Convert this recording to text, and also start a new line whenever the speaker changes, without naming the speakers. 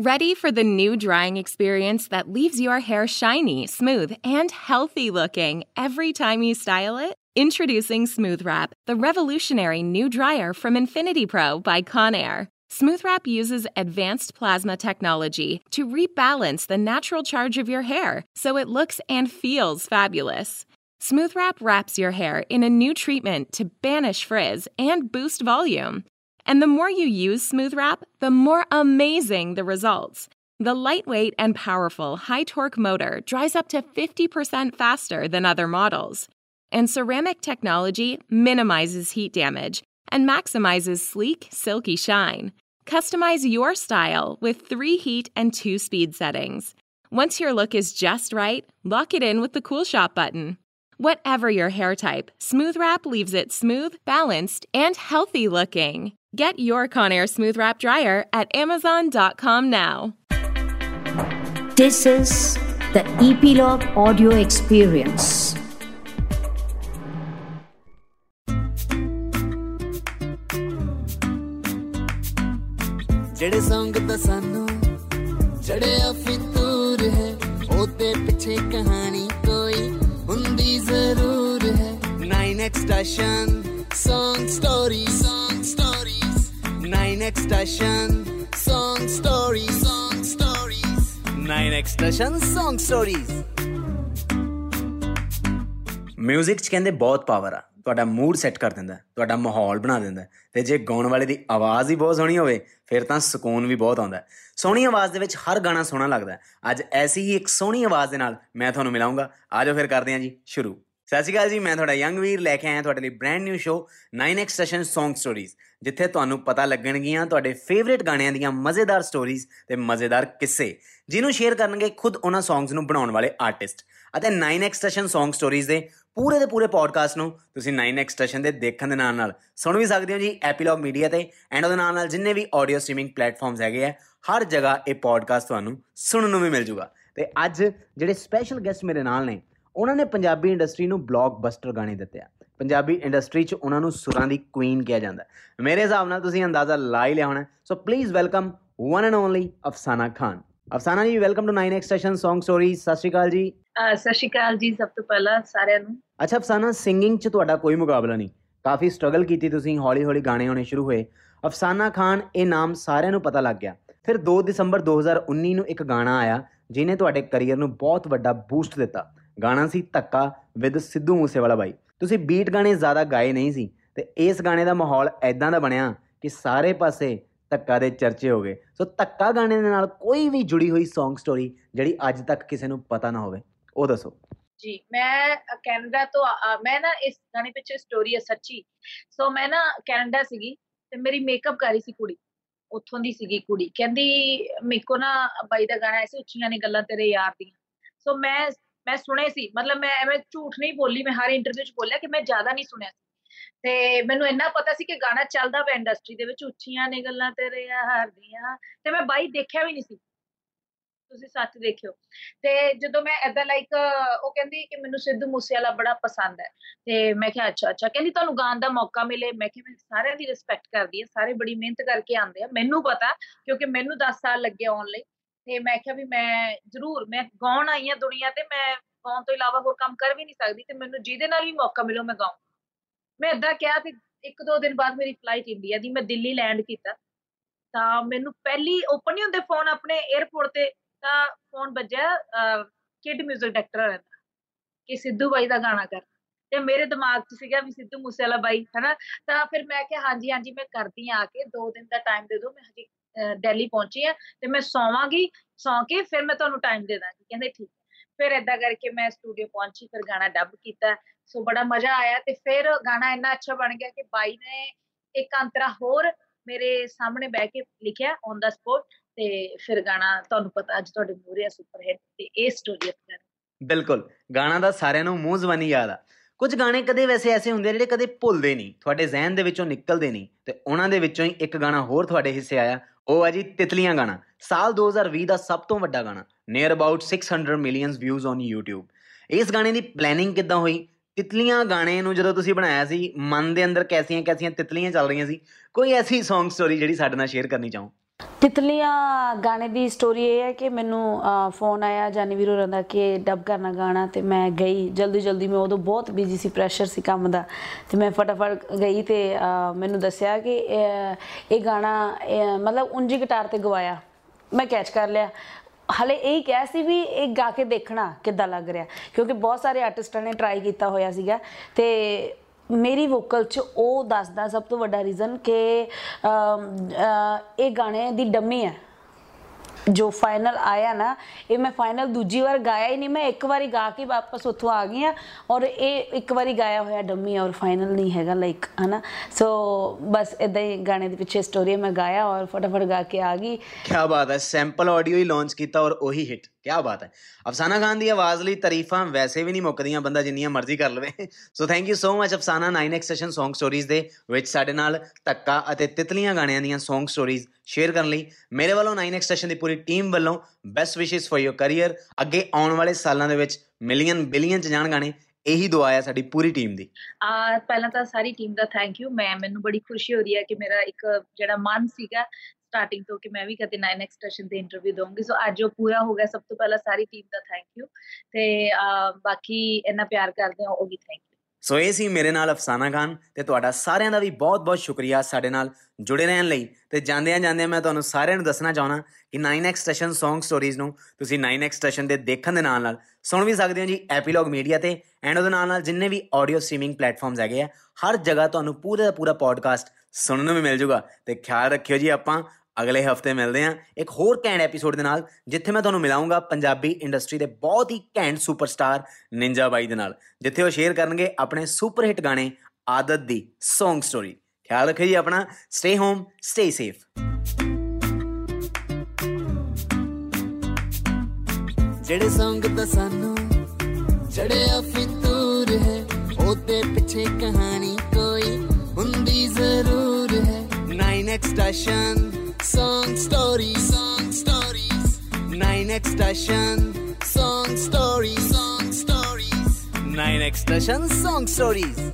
Ready for the new drying experience that leaves your hair shiny, smooth, and healthy looking every time you style it? Introducing Smooth Wrap, the revolutionary new dryer from Infinity Pro by Conair. Smooth Wrap uses advanced plasma technology to rebalance the natural charge of your hair so it looks and feels fabulous. Smooth Wrap wraps your hair in a new treatment to banish frizz and boost volume. And the more you use Smooth Wrap, the more amazing the results. The lightweight and powerful high torque motor dries up to 50% faster than other models. And ceramic technology minimizes heat damage and maximizes sleek, silky shine. Customize your style with three heat and two speed settings. Once your look is just right, lock it in with the Cool Shop button. Whatever your hair type, Smooth Wrap leaves it smooth, balanced, and healthy looking. Get your Conair Smooth Wrap dryer at Amazon.com now.
This is the Epilogue Audio Experience.
ਜਿਹੜੇ ਸੰਗ ਤਾਂ ਸਾਨੂੰ ਚੜਿਆ ਫਿਤੂਰ ਹੈ ਉਹਦੇ ਪਿੱਛੇ ਕਹਾਣੀ ਕੋਈ ਹੁੰਦੀ ਜ਼ਰੂਰ ਹੈ 9x station song stories song stories 9x station song stories. Song stories. 9x station song stories.
Music 'ਚ ਕਹਿੰਦੇ ਬਹੁਤ ਪਾਵਰ ਆ। ਤੁਹਾਡਾ ਮੂਡ ਸੈੱਟ ਕਰ ਦਿੰਦਾ ਤੁਹਾਡਾ ਮਾਹੌਲ ਬਣਾ ਦਿੰਦਾ ਤੇ ਜੇ ਗਾਉਣ ਵਾਲੇ ਦੀ ਆਵਾਜ਼ ਹੀ ਬਹੁਤ ਸੋਹਣੀ ਹੋਵੇ, ਫਿਰ ਤਾਂ ਸਕੂਨ ਵੀ ਬਹੁਤ ਆਉਂਦਾ ਸੋਹਣੀ ਆਵਾਜ਼ ਦੇ ਵਿੱਚ ਹਰ ਗਾਣਾ ਸੋਹਣਾ ਲੱਗਦਾ ਅੱਜ ਐਸੀ ਹੀ ਇੱਕ ਸੋਹਣੀ ਆਵਾਜ਼ ਦੇ ਨਾਲ ਮੈਂ ਤੁਹਾਨੂੰ ਮਿਲਾਉਂਗਾ ਆਜੋ ਫਿਰ ਕਰਦੇ ਹਾਂ ਜੀ, ਸ਼ੁਰੂ। ਸਤਿ ਸ਼੍ਰੀ ਅਕਾਲ ਜੀ, ਮੈਂ ਤੁਹਾਡਾ ਯੰਗ ਵੀਰ ਲੈ ਕੇ ਆਇਆ ਤੁਹਾਡੇ ਲਈ brand new show 9x session Song Stories, ਜਿੱਥੇ ਤੁਹਾਨੂੰ ਪਤਾ ਲੱਗਣਗੀਆਂ ਤੁਹਾਡੇ ਫੇਵਰਿਟ ਗਾਣਿਆਂ ਦੀਆਂ ਮਜ਼ੇਦਾਰ ਸਟੋਰੀਜ਼ ਤੇ ਮਜ਼ੇਦਾਰ ਕਿੱਸੇ, ਜਿਹਨੂੰ ਸ਼ੇਅਰ ਕਰਨਗੇ ਖੁਦ ਉਹਨਾਂ ਸੌਂਗਸ ਨੂੰ ਬਣਾਉਣ ਵਾਲੇ ਆਰਟਿਸਟ ਅਤੇ 9x ਸੈਸ਼ਨ Song Stories ਦੇ ਪੂਰੇ ਦੇ ਪੂਰੇ ਪੋਡਕਾਸਟ ਨੂੰ ਤੁਸੀਂ 9x ਸਟੇਸ਼ਨ ਦੇ ਦੇਖਣ ਦੇ ਨਾਲ ਨਾਲ ਸੁਣ ਵੀ ਸਕਦੇ ਹੋ ਜੀ ਐਪੀਲੌਗ ਮੀਡੀਆ ਤੇ ਐਂਡ ਉਹਦੇ ਨਾਲ ਨਾਲ ਜਿੰਨੇ ਵੀ ਆਡੀਓ ਸਟ੍ਰੀਮਿੰਗ ਪਲੇਟਫਾਰਮਸ ਹੈਗੇ ਆ, ਹਰ ਜਗ੍ਹਾ ਇਹ ਪੋਡਕਾਸਟ ਤੁਹਾਨੂੰ ਸੁਣਨ ਨੂੰ ਵੀ ਮਿਲ ਜੂਗਾ। ਤੇ ਅੱਜ ਜਿਹੜੇ ਸਪੈਸ਼ਲ ਗੈਸਟ ਮੇਰੇ ਨਾਲ ਨੇ ਉਹਨਾਂ ਨੇ ਪੰਜਾਬੀ ਇੰਡਸਟਰੀ ਨੂੰ ਬਲੌਕਬਸਟਰ ਗਾਣੇ ਦਿੱਤੇ ਆ। ਪੰਜਾਬੀ ਇੰਡਸਟਰੀ 'ਚ ਉਹਨਾਂ ਨੂੰ ਸੁਰਾਂ ਦੀ ਕੁਈਨ ਕਿਹਾ ਜਾਂਦਾ ਮੇਰੇ ਹਿਸਾਬ ਨਾਲ ਤੁਸੀਂ ਅੰਦਾਜ਼ਾ ਲਾ ਹੀ ਲਿਆ ਹੋਣਾ so please welcome one and only Afsana Khan. Afsana ji welcome to 9x station Song Stories ਸਤਿ ਸ਼੍ਰੀ ਅਕਾਲ ਜੀ।
ਸਤਿ ਸ਼੍ਰੀ ਅਕਾਲ ਜੀ ਸਭ ਤੋਂ ਪਹਿਲਾਂ ਸਾਰਿਆਂ ਨੂੰ।
ਅੱਛਾ ਅਫਸਾਨਾ ਸਿੰਗਿੰਗ 'ਚ ਤੁਹਾਡਾ ਕੋਈ ਮੁਕਾਬਲਾ ਨਹੀਂ। ਕਾਫੀ ਸਟਰਗਲ ਕੀਤੀ ਤੁਸੀਂ ਹੌਲੀ-ਹੌਲੀ ਗਾਣੇ ਆਉਣੇ ਸ਼ੁਰੂ ਹੋਏ। ਅਫਸਾਨਾ ਖਾਨ ਇਹ ਨਾਮ ਸਾਰਿਆਂ ਨੂੰ ਪਤਾ ਲੱਗ ਗਿਆ। ਫਿਰ 2 ਦਸੰਬਰ 2019 ਨੂੰ ਇੱਕ ਗਾਣਾ ਆਇਆ ਜਿਨੇ ਤੁਹਾਡੇ ਕੈਰੀਅਰ ਨੂੰ ਬਹੁਤ ਵੱਡਾ ਬੂਸਟ ਦਿੱਤਾ। ਗਾਣਾ ਸੀ ਧੱਕਾ ਵਿਦ ਸਿੱਧੂ ਮੂਸੇਵਾਲਾ ਬਾਈ। ਤੁਸੀਂ ਬੀਟ ਗਾਣੇ ਜ਼ਿਆਦਾ ਗਾਏ ਨਹੀਂ ਸੀ ਤੇ ਇਸ ਗਾਣੇ ਦਾ ਮਾਹੌਲ ਐਦਾਂ ਦਾ ਬਣਿਆ ਕਿ ਸਾਰੇ ਪਾਸੇ ਧੱਕਾ ਦੇ ਚਰਚੇ ਹੋ ਗਏ। ਸੋ ਧੱਕਾ ਗਾਣੇ ਦੇ ਨਾਲ ਕੋਈ ਵੀ ਜੁੜੀ ਹੋਈ Song ਸਟੋਰੀ ਜਿਹੜੀ ਅੱਜ ਤੱਕ ਕਿਸੇ ਨੂੰ ਪਤਾ ਨਾ ਹੋਵੇ, ਉਹ ਦੱਸੋ।
ਜੀ, ਮੈਂ ਕੈਨੇਡਾ ਤੋਂ ਮੈਂ ਨਾ ਇਸ ਗਾਣੇ ਪਿੱਛੇ ਸਟੋਰੀ ਹੈ ਸੱਚੀ। ਸੋ ਮੈਂ ਨਾ ਕੈਨੇਡਾ ਸੀਗੀ ਤੇ ਮੇਰੀ ਮੇਕਅਪ ਕਰ ਰਹੀ ਸੀ ਕੁੜੀ, ਉੱਥੋਂ ਦੀ ਸੀਗੀ ਕੁੜੀ। ਕਹਿੰਦੀ ਮੇਕੋ ਨਾ ਬਾਈ ਦਾ ਗਾਣਾ ਐਸੀ ਉੱਚੀਆਂ ਨੇ ਗੱਲਾਂ ਤੇਰੇ ਯਾਰ ਦੀਆਂ। ਸੋ ਮੈਂ ਮੈਂ ਸੁਣੇ ਸੀ, ਮਤਲਬ ਮੈਂ ਐਵੇਂ ਝੂਠ ਨਹੀਂ ਬੋਲੀ, ਮੈਂ ਹਰ ਇੰਟਰਵਿਊ 'ਚ ਬੋਲਿਆ ਕਿ ਮੈਂ ਜ਼ਿਆਦਾ ਨਹੀਂ ਸੁਣਿਆ ਤੇ ਮੈਨੂੰ ਇੰਨਾ ਪਤਾ ਸੀ ਕਿ ਗਾਣਾ ਚੱਲਦਾ ਪਿਆ ਇੰਡਸਟਰੀ ਦੇ ਵਿੱਚ, ਉੱਚੀਆਂ ਨੇ ਗੱਲਾਂ ਤੇਰੇ ਯਾਰ ਦੀਆਂ। ਤੇ ਮੈਂ ਬਾਈ ਦੇਖਿਆ ਵੀ ਨਹੀਂ ਸੀ। ਤੁਸੀਂ ਸੱਚ ਦੇਖਿਓ। ਤੇ ਜਦੋਂ ਮੈਂ ਐਦਾਂ ਲਾਈਕ ਉਹ ਕਹਿੰਦੀ ਕਿ ਮੈਨੂੰ ਸਿੱਧੂ ਮੂਸੇਵਾਲਾ ਬੜਾ ਪਸੰਦ ਹੈ। ਤੇ ਮੈਂ ਕਿਹਾ, ਅੱਛਾ ਅੱਛਾ। ਕਹਿੰਦੀ, ਤੁਹਾਨੂੰ ਗਾਣ ਦਾ ਮੌਕਾ ਮਿਲੇ? ਮੈਂ ਕਿਹਾ, ਮੈਂ ਸਾਰਿਆਂ ਦੀ ਰਿਸਪੈਕਟ ਕਰਦੀ ਆ ਸਾਰੇ ਬੜੀ ਮਿਹਨਤ ਕਰਕੇ ਆਉਂਦੇ ਆ। ਮੈਨੂੰ ਪਤਾ, ਕਿਉਂਕਿ ਮੈਨੂੰ 10 ਸਾਲ ਲੱਗੇ ਆਉਣ ਲਈ। ਤੇ ਮੈਂ ਕਿਹਾ ਵੀ ਮੈਂ ਜ਼ਰੂਰ, ਮੈਂ ਗਾਉਣ ਆਈ ਆ ਦੁਨੀਆ ਤੇ, ਮੈਂ ਗਾਉਣ ਤੋਂ ਇਲਾਵਾ ਹੋਰ ਕੰਮ ਕਰ ਵੀ ਨਹੀਂ ਸਕਦੀ ਤੇ ਮੈਨੂੰ ਜਿਹਦੇ ਨਾਲ ਵੀ ਮੌਕਾ ਮਿਲੋ ਮੈਂ ਗਾਉਂ ਮੈਂ ਇਦਾਂ ਕਿਹਾ ਤੇ ਇੱਕ ਦੋ ਦਿਨ ਬਾਅਦ ਮੇਰੀ ਫਲਾਈਟ ਇੰਡੀਆ ਦੀ, ਮੈਂ ਦਿੱਲੀ ਲੈਂਡ ਕੀਤਾ। ਤਾਂ ਮੈਨੂੰ ਪਹਿਲੀ ਓਪਨ ਨਹੀਂ ਹੁੰਦੇ ਫੋਨ ਆਪਣੇ 에어ਪੋਰਟ ਤੇ ਤਾਂ ਫੋਨ ਵੱਜਿਆ ਕਿਡ 뮤직 ਡਾਇਰੈਕਟਰ ਦਾ, ਕਿ ਸਿੱਧੂ ਬਾਈ ਦਾ ਗਾਣਾ ਕਰ। ਤੇ ਮੇਰੇ ਦਿਮਾਗ 'ਚ ਸੀਗਾ ਵੀ ਸਿੱਧੂ ਮੂਸੇਵਾਲਾ ਬਾਈ, ਹਨਾ? ਤਾਂ ਫਿਰ ਮੈਂ ਕਿਹਾ, ਹਾਂਜੀ ਹਾਂਜੀ, ਮੈਂ ਕਰਦੀ ਆ ਕੇ 2 ਦਿਨ ਦਾ ਟਾਈਮ ਦੇ ਦਿਓ, ਮੈਂ ਹਜੇ ਦਿੱਲੀ ਪਹੁੰਚੀ ਆ ਤੇ ਮੈਂ ਸੌਵਾਂਗੀ, ਸੌਂ ਕੇ ਫਿਰ ਮੈਂ ਤੁਹਾਨੂੰ ਟਾਈਮ ਦੇ ਦਾਂਗੀ। ਕਹਿੰਦੇ ਠੀਕ ਫਿਰ ਇਦਾਂ ਕਰਕੇ ਮੈਂ ਸਟੂਡੀਓ ਪਹੁੰਚੀ, ਫਿਰ ਗਾਣਾ ਡੱਬ ਕੀਤਾ। ਸੋ ਬੜਾ ਮਜ਼ਾ ਆਇਆ ਤੇ ਫਿਰ ਗਾਣਾ ਇੰਨਾ ਅੱਛਾ ਬਣ ਗਿਆ ਕਿ ਬਾਈ ਨੇ ਇੱਕ ਅੰਤਰਾ ਹੋਰ ਮੇਰੇ ਸਾਹਮਣੇ ਬਹਿ ਕੇ ਲਿਖਿਆ ਔਨ ਦਾ ਸਪੋਟ ਤੇ ਫਿਰ ਗਾਣਾ ਤੁਹਾਨੂੰ ਪਤਾ ਅੱਜ ਤੁਹਾਡੇ ਮੂਰੇ ਆ ਸੁਪਰ ਹਿੱਟ ਤੇ ਇਹ ਸਟੋਰੀ ਹੈ
ਬਿਲਕੁਲ। ਗਾਣਾ ਦਾ ਸਾਰਿਆਂ ਨੂੰ ਮੂੰਹ ਜ਼ਬਾਨੀ ਯਾਦ ਆ। ਕੁਝ ਗਾਣੇ ਕਦੇ ਵੈਸੇ ਐਸੇ ਹੁੰਦੇ ਜਿਹੜੇ ਕਦੇ ਭੁੱਲਦੇ ਨਹੀਂ, ਤੁਹਾਡੇ ਜ਼ਿਹਨ ਦੇ ਵਿੱਚੋਂ ਨਿਕਲਦੇ ਨਹੀਂ ਤੇ ਉਹਨਾਂ ਦੇ ਵਿੱਚੋਂ ਹੀ ਇੱਕ ਗਾਣਾ ਹੋਰ ਤੁਹਾਡੇ ਹਿੱਸੇ ਆਇਆ। ਉਹ ਹੈ ਜੀ ਤਿਤਲੀਆਂ ਗਾਣਾ। ਸਾਲ 2020 ਦਾ ਸਭ ਤੋਂ ਵੱਡਾ ਗਾਣਾ। Near about 600 millions views on YouTube ਇਸ ਗਾਣੇ ਦੀ ਪਲੈਨਿੰਗ ਕਿੱਦਾਂ ਹੋਈ? ਤਿਤਲੀਆਂ ਗਾਣੇ ਨੂੰ ਜਦੋਂ ਤੁਸੀਂ ਬਣਾਇਆ ਸੀ, ਮਨ ਦੇ ਅੰਦਰ ਕੈਸੀਆਂ ਕੈਸੀਆਂ ਤਿਤਲੀਆਂ ਚੱਲ ਰਹੀਆਂ ਸੀ, ਕੋਈ ਐਸੀ Song ਸਟੋਰੀ ਜਿਹੜੀ ਸਾਡੇ ਨਾਲ ਸ਼ੇਅਰ ਕਰਨੀ ਚਾਹੋ?
ਤਿਤਲੀਆਂ ਗਾਣੇ ਦੀ ਸਟੋਰੀ ਇਹ ਹੈ ਕਿ ਮੈਨੂੰ ਫੋਨ ਆਇਆ ਜਾਨੀ ਵੀਰੋ ਰੰਦਾ ਕਿ ਡਬ ਕਰਨਾ ਗਾਣਾ ਤੇ ਮੈਂ ਗਈ। ਜਲਦੀ ਜਲਦੀ ਮੈਂ ਉਦੋਂ ਬਹੁਤ ਬਿਜ਼ੀ ਸੀ ਪ੍ਰੈਸ਼ਰ ਸੀ ਕੰਮ ਦਾ ਤੇ ਮੈਂ ਫਟਾਫਟ ਗਈ ਤੇ ਮੈਨੂੰ ਦੱਸਿਆ ਕਿ ਇਹ ਗਾਣਾ ਮਤਲਬ ਉਂਜੀ ਗਿਟਾਰ ਤੇ ਗਵਾਇਆ। ਮੈਂ ਕੈਚ ਕਰ ਲਿਆ। ਹਲੇ ਇਹ ਕਿਹਾ ਸੀ ਵੀ ਇਹ ਗਾ ਕੇ ਦੇਖਣਾ ਕਿੱਦਾਂ ਲੱਗ ਰਿਹਾ। ਕਿਉਂਕਿ ਬਹੁਤ ਸਾਰੇ ਆਰਟਿਸਟਾਂ ਨੇ ਟਰਾਈ ਕੀਤਾ ਹੋਇਆ ਸੀਗਾ ਤੇ ਮੇਰੀ ਵੋਕਲ 'ਚ ਉਹ ਦੱਸਦਾ ਸਭ ਤੋਂ ਵੱਡਾ ਰੀਜ਼ਨ ਕਿ ਇਹ ਗਾਣੇ ਦੀ ਡੰਮੀ ਹੈ। ਜੋ ਫਾਈਨਲ ਆਇਆ ਨਾ, ਇਹ ਮੈਂ ਫਾਈਨਲ ਦੂਜੀ ਵਾਰ ਗਾਇਆ ਹੀ ਨਹੀਂ, ਮੈਂ ਇੱਕ ਵਾਰੀ ਗਾ ਕੇ ਵਾਪਸ ਉੱਥੋਂ ਆ ਗਈ ਆ ਔਰ ਇਹ ਇੱਕ ਵਾਰੀ ਗਾਇਆ ਹੋਇਆ ਡੰਮੀ ਔਰ ਫਾਈਨਲ ਨਹੀਂ ਹੈਗਾ ਲਾਈਕ ਹਨਾ? ਸੋ ਬਸ ਇਦਾਂ ਹੀ ਗਾਣੇ ਦੇ ਪਿੱਛੇ ਸਟੋਰੀ ਮੈਂ ਗਾਇਆ ਔਰ ਫਟਾਫਟ ਗਾ ਕੇ ਆ ਗਈ।
ਕੀ ਬਾਤ ਹੈ ਸੈਂਪਲ ਆਡੀਓ ਹੀ ਲਾਂਚ ਕੀਤਾ ਔਰ ਉਹੀ ਹਿੱਟ ਕੀ ਬਾਤ ਹੈ। ਅਫਸਾਨਾ ਖਾਨ ਦੀ ਆਵਾਜ਼ ਲਈ ਤਾਰੀਫਾਂ ਵੈਸੇ ਵੀ ਨਹੀਂ ਮੁੱਕਦੀਆਂ, ਬੰਦਾ ਜਿੰਨੀਆਂ ਮਰਜ਼ੀ ਕਰ ਲਵੇ। So thank you so much Afsana 9x session Song Stories ਦੇ ਵਿੱਚ ਸਾਡੇ ਨਾਲ ਤੱਕਾ ਅਤੇ ਤਿਤਲੀਆਂ ਗਾਣਿਆਂ ਦੀਆਂ Song Stories ਸ਼ੇਅਰ ਕਰਨ ਲਈ ਮੇਰੇ ਵੱਲੋਂ 9x ਸੈਸ਼ਨ ਦੀ ਪੂਰੀ ਟੀਮ ਵੱਲੋਂ best wishes for your career ਅੱਗੇ ਆਉਣ ਵਾਲੇ ਸਾਲਾਂ ਦੇ ਵਿੱਚ ਮਿਲੀਅਨ ਬਿਲੀਅਨ ਚ ਜਾਣ ਗਾਣੇ, ਇਹੀ ਦੁਆ ਹੈ ਸਾਡੀ ਪੂਰੀ ਟੀਮ ਦੀ।
ਆ, ਪਹਿਲਾਂ ਤਾਂ ਸਾਰੀ ਟੀਮ ਦਾ ਥੈਂਕ ਯੂ ਮੈਂ, ਮੈਨੂੰ ਬੜੀ ਖੁਸ਼ੀ ਹੋ ਰਹੀ ਹੈ ਕਿ ਮੇਰਾ ਇੱਕ ਜਿਹੜਾ ਮਨ ਸੀਗਾ ਸਟਾਰਟਿੰਗ ਤੋਂ ਕਿ ਮੈਂ ਵੀ ਕਦੇ 9x ਸਟੇਸ਼ਨ ਤੇ ਇੰਟਰਵਿਊ ਦਵਾਂਗੀ ਸੋ ਅੱਜ ਉਹ ਪੂਰਾ ਹੋ ਗਿਆ। ਸਭ ਤੋਂ ਪਹਿਲਾਂ ਸਾਰੀ ਟੀਮ ਦਾ ਥੈਂਕ ਯੂ ਤੇ ਬਾਕੀ ਇੰਨਾ ਪਿਆਰ ਕਰਦੇ ਹੋ, ਉਹ ਵੀ ਥੈਂਕ ਯੂ
ਸੋ ਇਹ ਸੀ ਮੇਰੇ ਨਾਲ ਅਫਸਾਨਾ ਖਾਨ ਤੇ ਤੁਹਾਡਾ ਸਾਰਿਆਂ ਦਾ ਵੀ ਬਹੁਤ-ਬਹੁਤ ਸ਼ੁਕਰੀਆ ਸਾਡੇ ਨਾਲ ਜੁੜੇ ਰਹਿਣ ਲਈ। ਤੇ ਜਾਂਦਿਆਂ ਜਾਂਦਿਆਂ ਮੈਂ ਤੁਹਾਨੂੰ ਸਾਰਿਆਂ ਨੂੰ ਦੱਸਣਾ ਚਾਹਣਾ ਕਿ 9x ਸਟੇਸ਼ਨ Song Stories ਨੂੰ ਤੁਸੀਂ 9x ਸਟੇਸ਼ਨ ਦੇ ਦੇਖਣ ਦੇ ਨਾਲ ਨਾਲ ਸੁਣ ਵੀ ਸਕਦੇ ਹੋ ਜੀ ਐਪੀਲੌਗ ਮੀਡੀਆ ਤੇ ਐਂਡ ਉਹਦੇ ਨਾਲ ਨਾਲ ਜਿੰਨੇ ਵੀ ਆਡੀਓ ਸਟ੍ਰੀਮਿੰਗ ਪਲੇਟਫਾਰਮਸ ਹੈਗੇ ਆ, ਹਰ ਜਗ੍ਹਾ ਤੁਹਾਨੂੰ ਪੂਰੇ ਦਾ ਪੂਰਾ ਪੋਡਕਾਸਟ ਸੁਣਨ ਨੂੰ ਵੀ ਮਿਲ ਜਾਊਗਾ ਤੇ ਖਿਆਲ ਰੱਖਿਓ ਜੀ ਆਪਾਂ ਅਗਲੇ ਹਫ਼ਤੇ ਮਿਲਦੇ ਆਂ ਇੱਕ ਹੋਰ ਕੈਂਡ ਐਪੀਸੋਡ ਦੇ ਨਾਲ ਜਿੱਥੇ ਮੈਂ ਤੁਹਾਨੂੰ ਮਿਲਾਉਂਗਾ ਪੰਜਾਬੀ ਇੰਡਸਟਰੀ ਦੇ ਬਹੁਤ ਹੀ ਕੈਂਡ ਸੁਪਰਸਟਾਰ ਨਿੰਜਾ ਬਾਈ ਦੇ ਨਾਲ ਜਿੱਥੇ ਉਹ ਸ਼ੇਅਰ ਕਰਨਗੇ ਆਪਣੇ ਸੁਪਰ ਹਿੱਟ ਗਾਣੇ ਆਦਤ ਦੀ Song ਸਟੋਰੀ ਖਿਆਲ ਰੱਖਿਓ ਜੀ ਆਪਣਾ ਸਟੇ ਹੋਮ ਸਟੇ ਸੇਫ
ਜਿਹੜੇ ਸੰਗ ਤਾਂ ਸਾਨੂੰ ਜੜਿਆ ਫਿਤੂਰ ਹੈ ਉਹਦੇ ਪਿੱਛੇ ਕਹਾਣੀ ਕੋਈ ਹੁੰਦੀ ਜ਼ਰੂਰ ਹੈ। 9x station Song Stories, Song Stories. 9x Station, Song Stories, Song Stories.
9x Station, Song Stories.